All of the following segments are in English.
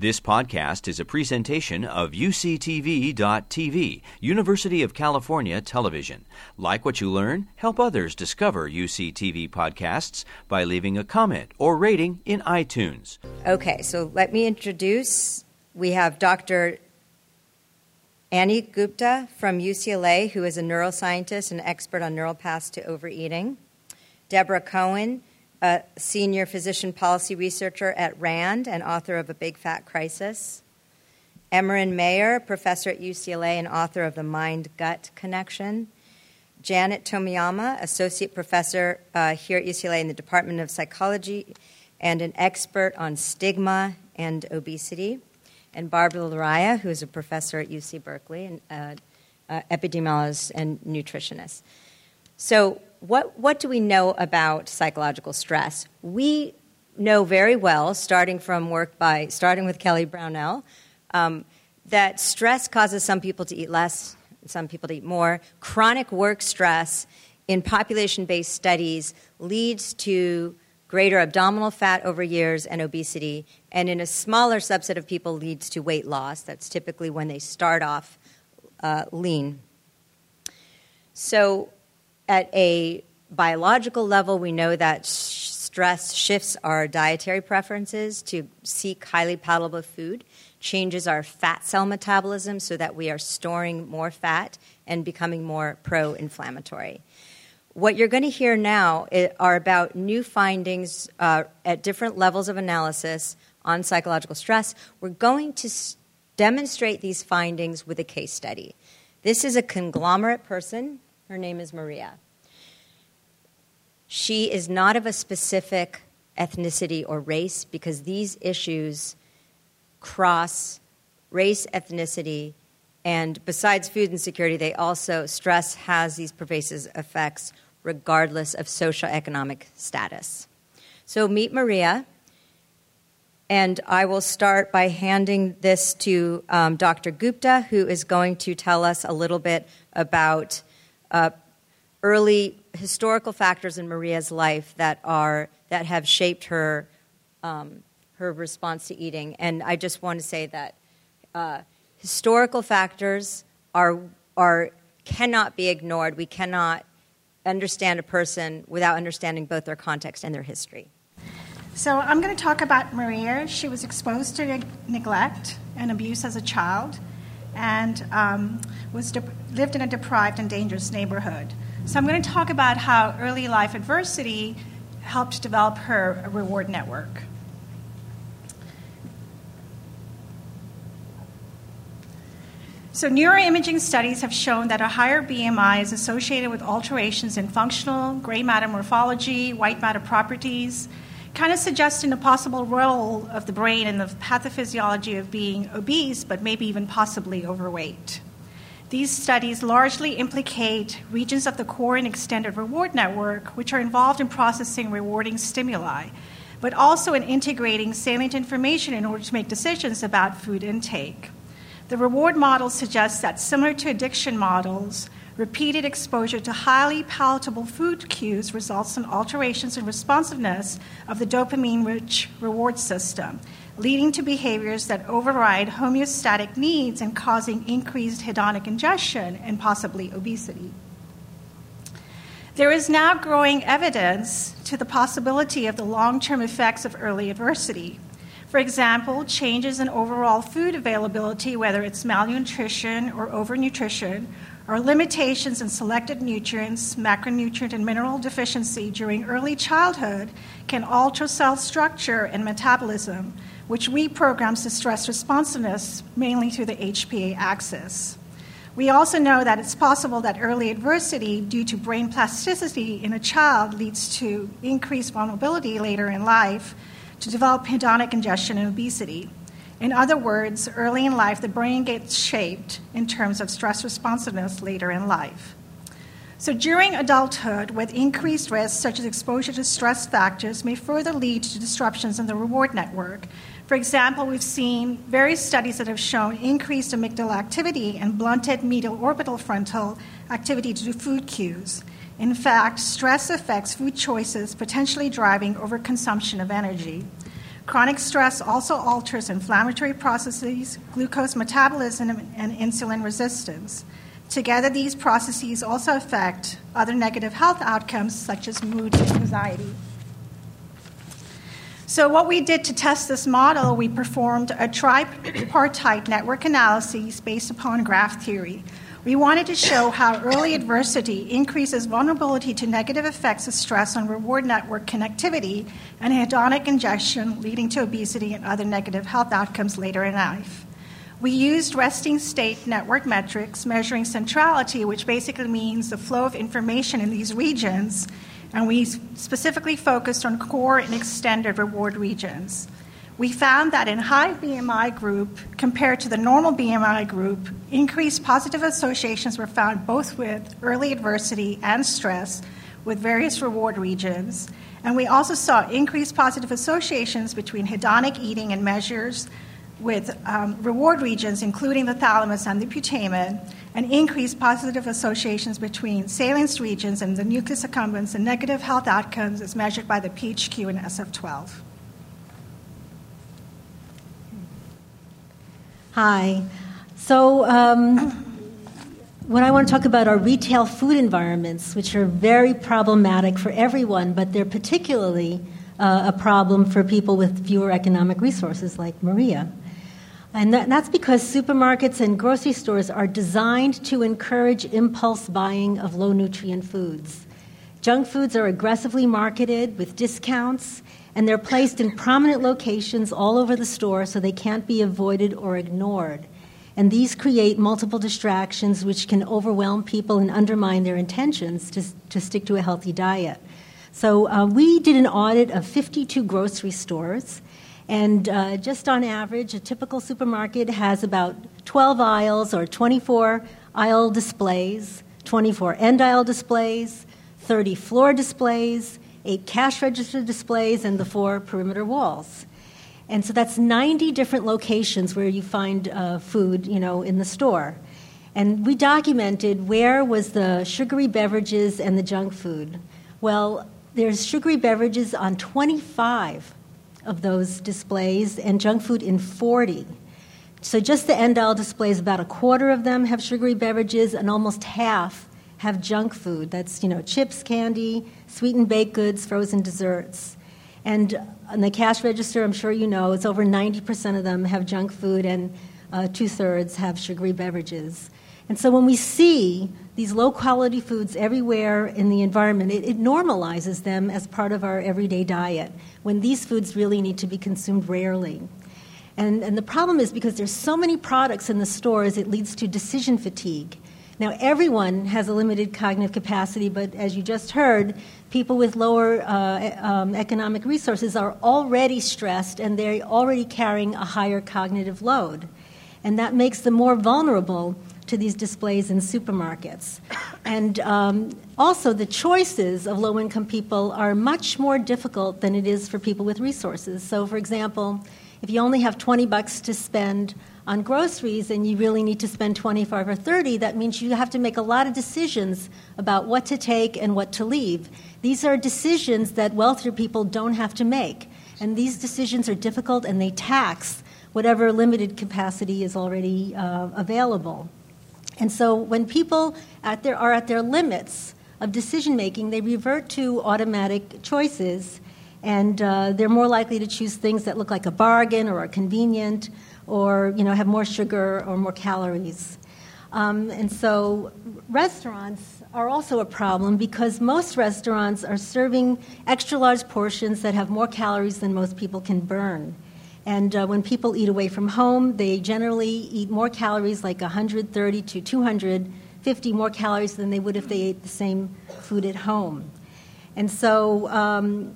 This podcast is a presentation of UCTV.tv, University of California Television. Like what you learn, help others discover UCTV podcasts by leaving a comment or rating in iTunes. Okay, so let me introduce. We have Dr. Annie Gupta from UCLA, who is a neuroscientist and expert on neural paths to overeating. Deborah Cohen, a senior physician policy researcher at RAND and author of A Big Fat Crisis. Emeran Mayer, professor at UCLA and author of The Mind Gut Connection. Janet Tomiyama, associate professor uh, here at UCLA in the Department of Psychology and an expert on stigma and obesity. And Barbara Laraia, who is a professor at UC Berkeley and uh, uh, epidemiologist and nutritionist. So, what, what do we know about psychological stress? We know very well, starting from work by starting with Kelly Brownell, um, that stress causes some people to eat less, some people to eat more. Chronic work stress in population based studies leads to greater abdominal fat over years and obesity, and in a smaller subset of people leads to weight loss. That's typically when they start off uh, lean. So, at a biological level, we know that stress shifts our dietary preferences to seek highly palatable food, changes our fat cell metabolism so that we are storing more fat and becoming more pro inflammatory. What you're going to hear now are about new findings uh, at different levels of analysis on psychological stress. We're going to s- demonstrate these findings with a case study. This is a conglomerate person. Her name is Maria. She is not of a specific ethnicity or race because these issues cross race, ethnicity, and besides food insecurity, they also stress has these pervasive effects regardless of socioeconomic status. So meet Maria, and I will start by handing this to um, Dr. Gupta, who is going to tell us a little bit about uh, early historical factors in Maria's life that are that have shaped her um, her response to eating. And I just want to say that uh, historical factors are are cannot be ignored. We cannot understand a person without understanding both their context and their history. So I'm going to talk about Maria. She was exposed to neglect and abuse as a child, and um, was de- lived in a deprived and dangerous neighborhood. So I'm going to talk about how early life adversity helped develop her reward network. So, neuroimaging studies have shown that a higher BMI is associated with alterations in functional, gray matter morphology, white matter properties, kind of suggesting a possible role of the brain in the pathophysiology of being obese, but maybe even possibly overweight. These studies largely implicate regions of the core and extended reward network, which are involved in processing rewarding stimuli, but also in integrating salient information in order to make decisions about food intake. The reward model suggests that, similar to addiction models, repeated exposure to highly palatable food cues results in alterations in responsiveness of the dopamine rich reward system, leading to behaviors that override homeostatic needs and causing increased hedonic ingestion and possibly obesity. There is now growing evidence to the possibility of the long term effects of early adversity. For example, changes in overall food availability, whether it's malnutrition or overnutrition, or limitations in selected nutrients, macronutrient, and mineral deficiency during early childhood can alter cell structure and metabolism, which reprograms the stress responsiveness mainly through the HPA axis. We also know that it's possible that early adversity due to brain plasticity in a child leads to increased vulnerability later in life to develop hedonic ingestion and obesity. In other words, early in life, the brain gets shaped in terms of stress responsiveness later in life. So, during adulthood, with increased risks such as exposure to stress factors, may further lead to disruptions in the reward network, for example, we've seen various studies that have shown increased amygdala activity and blunted medial orbital frontal activity due to food cues. In fact, stress affects food choices, potentially driving overconsumption of energy. Chronic stress also alters inflammatory processes, glucose metabolism, and insulin resistance. Together, these processes also affect other negative health outcomes such as mood and anxiety. So, what we did to test this model, we performed a tripartite network analysis based upon graph theory. We wanted to show how early adversity increases vulnerability to negative effects of stress on reward network connectivity and hedonic ingestion, leading to obesity and other negative health outcomes later in life. We used resting state network metrics measuring centrality, which basically means the flow of information in these regions, and we specifically focused on core and extended reward regions we found that in high BMI group compared to the normal BMI group, increased positive associations were found both with early adversity and stress with various reward regions. And we also saw increased positive associations between hedonic eating and measures with um, reward regions, including the thalamus and the putamen, and increased positive associations between salience regions and the nucleus accumbens and negative health outcomes as measured by the PHQ and SF12. Hi. So, um, what I want to talk about are retail food environments, which are very problematic for everyone, but they're particularly uh, a problem for people with fewer economic resources, like Maria. And that, that's because supermarkets and grocery stores are designed to encourage impulse buying of low nutrient foods. Junk foods are aggressively marketed with discounts and they're placed in prominent locations all over the store so they can't be avoided or ignored. And these create multiple distractions which can overwhelm people and undermine their intentions to, to stick to a healthy diet. So, uh, we did an audit of 52 grocery stores. And uh, just on average, a typical supermarket has about 12 aisles or 24 aisle displays, 24 end aisle displays, 30 floor displays, eight cash register displays, and the four perimeter walls. And so that's 90 different locations where you find uh, food, you know, in the store. And we documented where was the sugary beverages and the junk food. Well, there's sugary beverages on 25 of those displays and junk food in 40. So just the end aisle displays, about a quarter of them have sugary beverages, and almost half have junk food. That's you know chips, candy, sweetened baked goods, frozen desserts. And on the cash register, I'm sure you know, it's over 90% of them have junk food and uh, two thirds have sugary beverages. And so when we see these low quality foods everywhere in the environment, it, it, normalizes them as part of our everyday diet when these foods really need to be consumed rarely. And, and the problem is because there's so many products in the stores, it leads to decision fatigue. Now, everyone has a limited cognitive capacity, but as you just heard, people with lower uh, um, economic resources are already stressed and they're already carrying a higher cognitive load. And that makes them more vulnerable to these displays in supermarkets. And um, also, the choices of low income people are much more difficult than it is for people with resources. So, for example, if you only have 20 bucks to spend on groceries and you really need to spend 25 or 30, that means you have to make a lot of decisions about what to take and what to leave. These are decisions that wealthier people don't have to make. And these decisions are difficult and they tax whatever limited capacity is already uh, available. And so when people at their, are at their limits of decision making, they revert to automatic choices and uh, they're more likely to choose things that look like a bargain or are convenient or you know have more sugar or more calories. Um, and so restaurants are also a problem because most restaurants are serving extra large portions that have more calories than most people can burn. And uh, when people eat away from home, they generally eat more calories, like 130 to 250 more calories than they would if they ate the same food at home. And so um,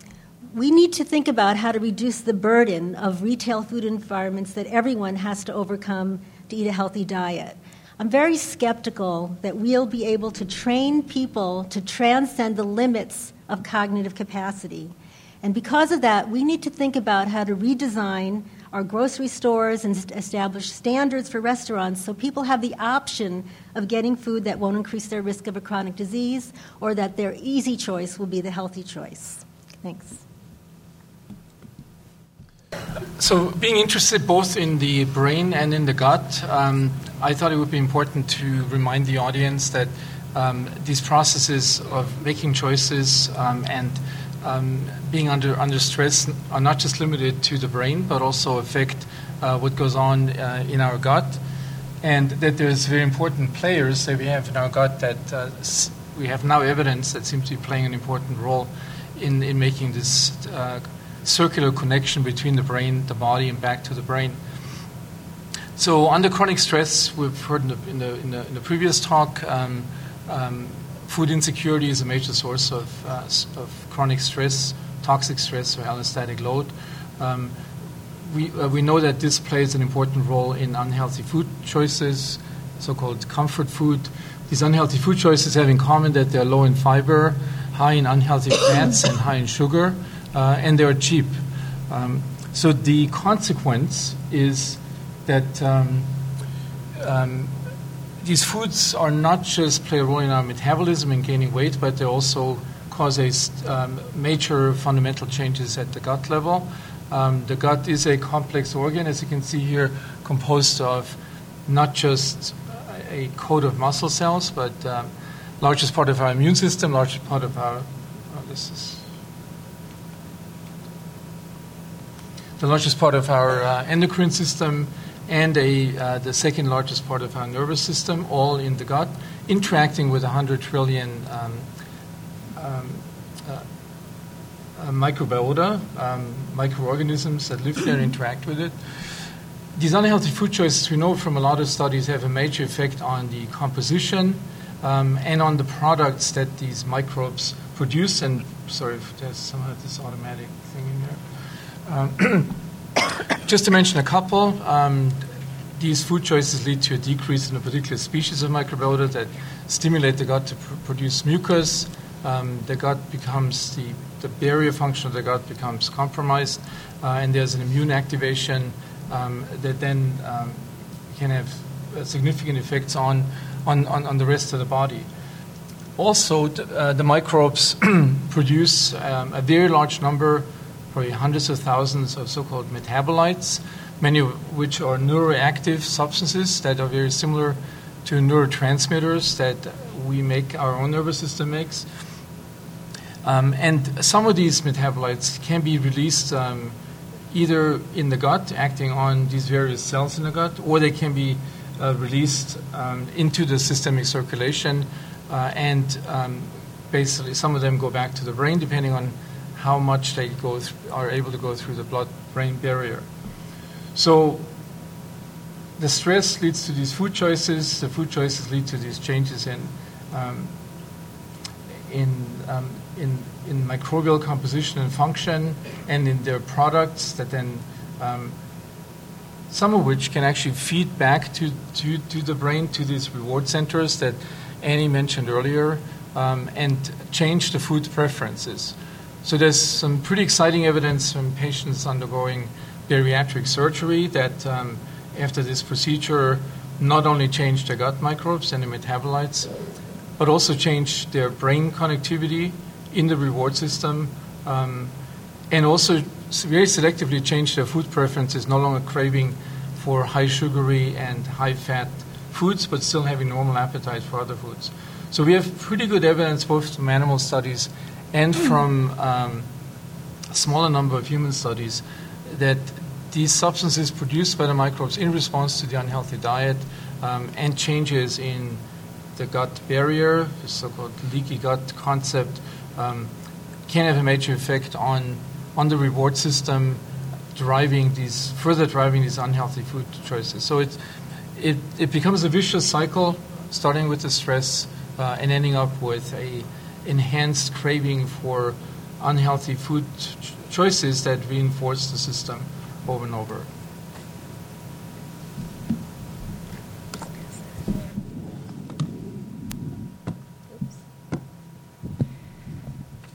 we need to think about how to reduce the burden of retail food environments that everyone has to overcome to eat a healthy diet. I'm very skeptical that we'll be able to train people to transcend the limits of cognitive capacity. And because of that, we need to think about how to redesign our grocery stores and establish standards for restaurants so people have the option of getting food that won't increase their risk of a chronic disease or that their easy choice will be the healthy choice. Thanks. So, being interested both in the brain and in the gut, um, I thought it would be important to remind the audience that um, these processes of making choices um, and um, being under, under stress are not just limited to the brain, but also affect uh, what goes on uh, in our gut. And that there's very important players that we have in our gut that uh, we have now evidence that seems to be playing an important role in, in making this uh, circular connection between the brain, the body, and back to the brain. So, under chronic stress, we've heard in the, in the, in the, in the previous talk, um, um, food insecurity is a major source of, uh, of chronic stress, toxic stress, or allostatic load. Um, we, uh, we know that this plays an important role in unhealthy food choices, so called comfort food. These unhealthy food choices have in common that they're low in fiber, high in unhealthy fats, and high in sugar, uh, and they're cheap. Um, so the consequence is that um, um, these foods are not just play a role in our metabolism and gaining weight, but they also cause a, um, major fundamental changes at the gut level. Um, the gut is a complex organ, as you can see here, composed of not just a coat of muscle cells, but um, largest part of our immune system, largest part of our oh, this is the largest part of our uh, endocrine system, and a, uh, the second largest part of our nervous system, all in the gut, interacting with 100 trillion um, um, uh, uh, microbiota, um, microorganisms that live there and interact with it. These unhealthy food choices, we know from a lot of studies, have a major effect on the composition um, and on the products that these microbes produce. And sorry if there's some of this automatic. Um, just to mention a couple, um, these food choices lead to a decrease in a particular species of microbiota that stimulate the gut to pr- produce mucus. Um, the gut becomes the, the barrier function of the gut becomes compromised, uh, and there's an immune activation um, that then um, can have significant effects on, on, on, on, the rest of the body. Also, uh, the microbes produce um, a very large number probably hundreds of thousands of so called metabolites, many of which are neuroactive substances that are very similar to neurotransmitters that we make, our own nervous system makes. Um, and some of these metabolites can be released um, either in the gut, acting on these various cells in the gut, or they can be uh, released um, into the systemic circulation. Uh, and um, basically, some of them go back to the brain, depending on how much they go th- are able to go through the blood-brain barrier. So the stress leads to these food choices. The food choices lead to these changes in um, in, um, in in microbial composition and function, and in their products that then. Um, some of which can actually feed back to, to, to the brain, to these reward centers that Annie mentioned earlier, um, and change the food preferences. So there's some pretty exciting evidence from patients undergoing bariatric surgery that um, after this procedure not only change their gut microbes and the metabolites, but also change their brain connectivity in the reward system, um, and also very selectively change their food preferences, no longer craving for high sugary and high fat foods, but still having normal appetite for other foods. So we have pretty good evidence both from animal studies and from um, a smaller number of human studies that these substances produced by the microbes in response to the unhealthy diet um, and changes in the gut barrier, the so-called leaky gut concept, um, can have a major effect on on the reward system, driving these further driving these unhealthy food choices. So it it, it becomes a vicious cycle, starting with the stress uh, and ending up with a enhanced craving for unhealthy food ch- choices that reinforce the system over and over.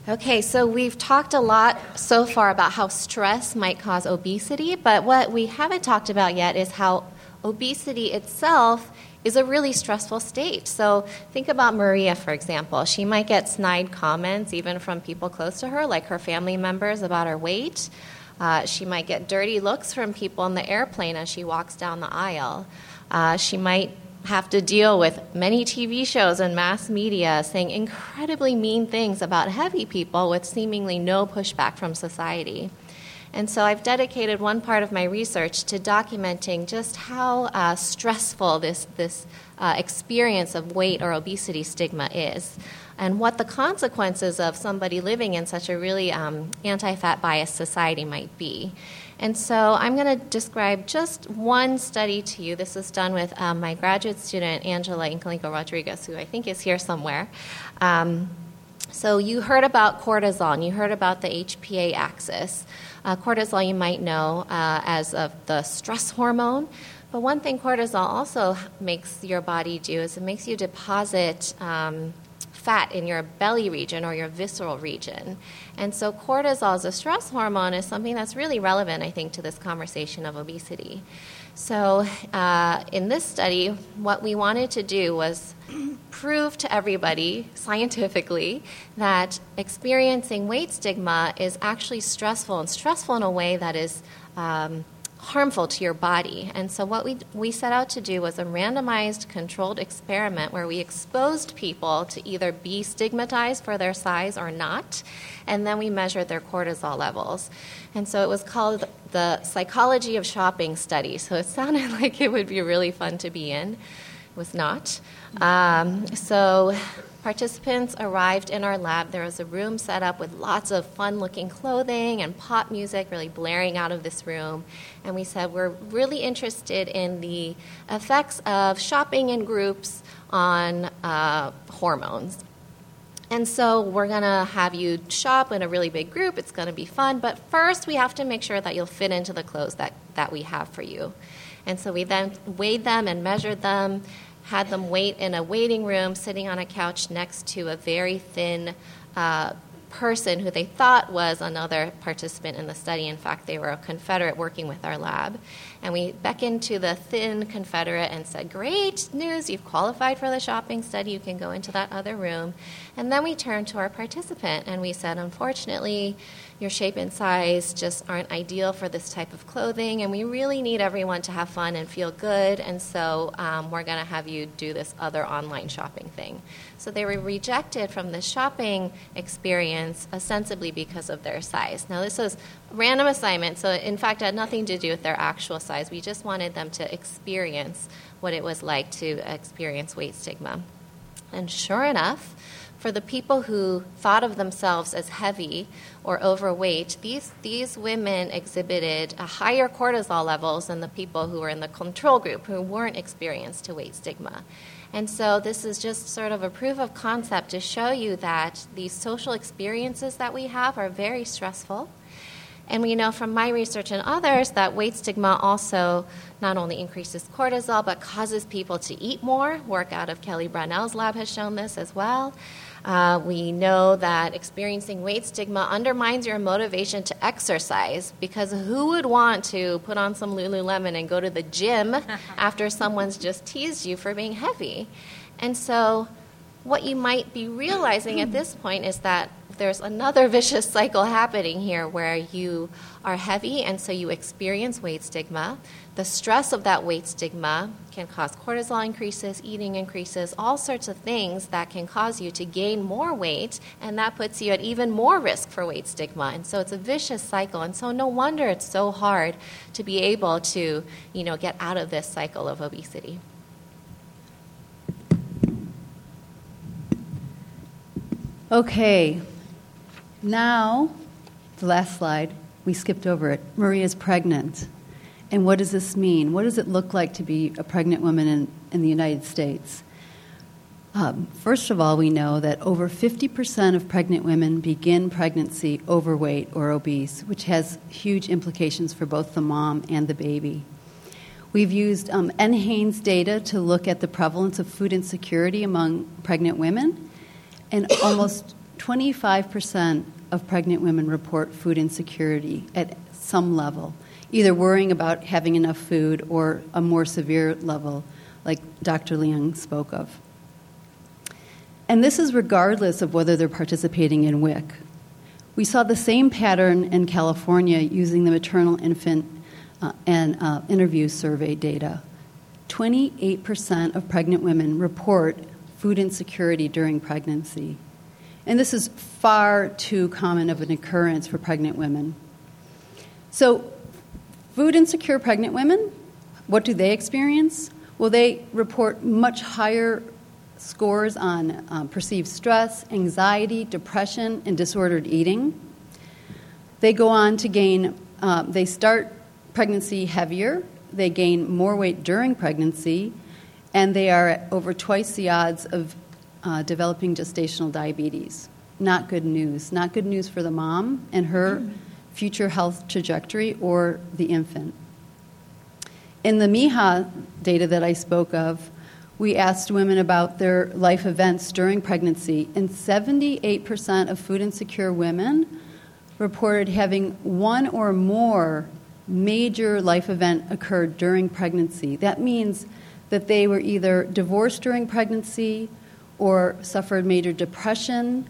Okay, so we've talked a lot so far about how stress might cause obesity, but what we haven't talked about yet is how obesity itself is a really stressful state. So think about Maria, for example. She might get snide comments even from people close to her, like her family members, about her weight. Uh, she might get dirty looks from people in the airplane as she walks down the aisle. Uh, she might have to deal with many TV shows and mass media saying incredibly mean things about heavy people with seemingly no pushback from society. And so I've dedicated one part of my research to documenting just how uh, stressful this, this uh, experience of weight or obesity stigma is and what the consequences of somebody living in such a really um, anti fat biased society might be. And so I'm going to describe just one study to you. This was done with um, my graduate student, Angela Incollingo Rodriguez, who I think is here somewhere. Um, so you heard about cortisol, you heard about the HPA axis. Uh, cortisol, you might know uh, as of the stress hormone. But one thing cortisol also makes your body do is it makes you deposit um, fat in your belly region or your visceral region. And so, cortisol as a stress hormone is something that's really relevant, I think, to this conversation of obesity. So, uh, in this study, what we wanted to do was prove to everybody scientifically that experiencing weight stigma is actually stressful and stressful in a way that is. Um, harmful to your body. And so, what we, we set out to do was a randomized controlled experiment where we exposed people to either be stigmatized for their size or not, and then we measured their cortisol levels. And so, it was called the Psychology of Shopping study. So, it sounded like it would be really fun to be in. It was not. Um, so, Participants arrived in our lab. There was a room set up with lots of fun looking clothing and pop music really blaring out of this room. And we said, We're really interested in the effects of shopping in groups on uh, hormones. And so we're going to have you shop in a really big group. It's going to be fun. But first, we have to make sure that you'll fit into the clothes that, that we have for you. And so we then weighed them and measured them had them wait in a waiting room, sitting on a couch next to a very thin uh, person who they thought was another participant in the study. In fact, they were a Confederate working with our lab. And we beckoned to the thin Confederate and said, Great news, you've qualified for the shopping study, you can go into that other room. And then we turned to our participant and we said, Unfortunately, your shape and size just aren't ideal for this type of clothing, and we really need everyone to have fun and feel good, and so um, we're going to have you do this other online shopping thing. So they were rejected from the shopping experience ostensibly because of their size. Now, this was random assignment, so in fact, it had nothing to do with their actual size. We just wanted them to experience what it was like to experience weight stigma. And sure enough, for the people who thought of themselves as heavy or overweight, these, these women exhibited higher cortisol levels than the people who were in the control group who weren't experienced to weight stigma. And so, this is just sort of a proof of concept to show you that these social experiences that we have are very stressful. And we know from my research and others that weight stigma also not only increases cortisol but causes people to eat more. Work out of Kelly Brownell's lab has shown this as well. Uh, we know that experiencing weight stigma undermines your motivation to exercise because who would want to put on some Lululemon and go to the gym after someone's just teased you for being heavy? And so, what you might be realizing at this point is that there's another vicious cycle happening here where you are heavy and so you experience weight stigma. The stress of that weight stigma can cause cortisol increases, eating increases, all sorts of things that can cause you to gain more weight, and that puts you at even more risk for weight stigma. And so it's a vicious cycle. And so no wonder it's so hard to be able to, you know, get out of this cycle of obesity. Okay, now, the last slide, we skipped over it. Maria's pregnant. And what does this mean? What does it look like to be a pregnant woman in, in the United States? Um, first of all, we know that over 50% of pregnant women begin pregnancy overweight or obese, which has huge implications for both the mom and the baby. We've used um, NHANES data to look at the prevalence of food insecurity among pregnant women, and almost 25% of pregnant women report food insecurity at some level, either worrying about having enough food or a more severe level, like Dr. Leung spoke of. And this is regardless of whether they're participating in WIC. We saw the same pattern in California using the maternal infant uh, and uh, interview survey data. 28% of pregnant women report food insecurity during pregnancy. And this is far too common of an occurrence for pregnant women. So, food insecure pregnant women, what do they experience? Well, they report much higher scores on um, perceived stress, anxiety, depression, and disordered eating. They go on to gain, uh, they start pregnancy heavier, they gain more weight during pregnancy, and they are at over twice the odds of uh, developing gestational diabetes. Not good news. Not good news for the mom and her future health trajectory or the infant. In the MIHA data that I spoke of, we asked women about their life events during pregnancy, and 78% of food insecure women reported having one or more major life event occurred during pregnancy. That means that they were either divorced during pregnancy or suffered major depression.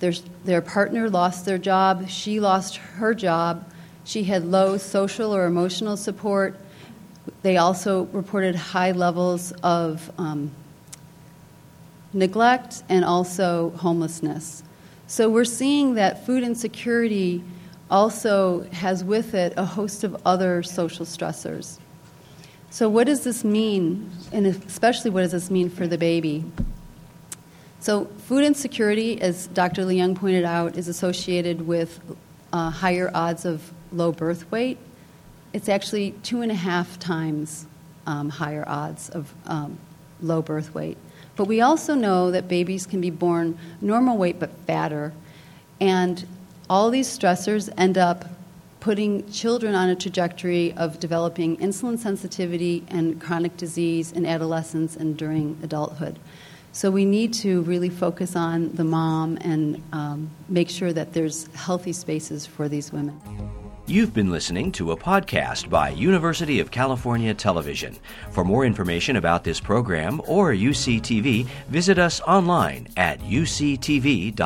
Their, their partner lost their job, she lost her job, she had low social or emotional support. They also reported high levels of um, neglect and also homelessness. So we're seeing that food insecurity also has with it a host of other social stressors. So, what does this mean, and especially what does this mean for the baby? So, food insecurity, as Dr. Leung pointed out, is associated with uh, higher odds of low birth weight. It's actually two and a half times um, higher odds of um, low birth weight. But we also know that babies can be born normal weight but fatter. And all these stressors end up putting children on a trajectory of developing insulin sensitivity and chronic disease in adolescence and during adulthood. So we need to really focus on the mom and um, make sure that there's healthy spaces for these women. You've been listening to a podcast by University of California Television. For more information about this program or UCTV, visit us online at uctv.tv.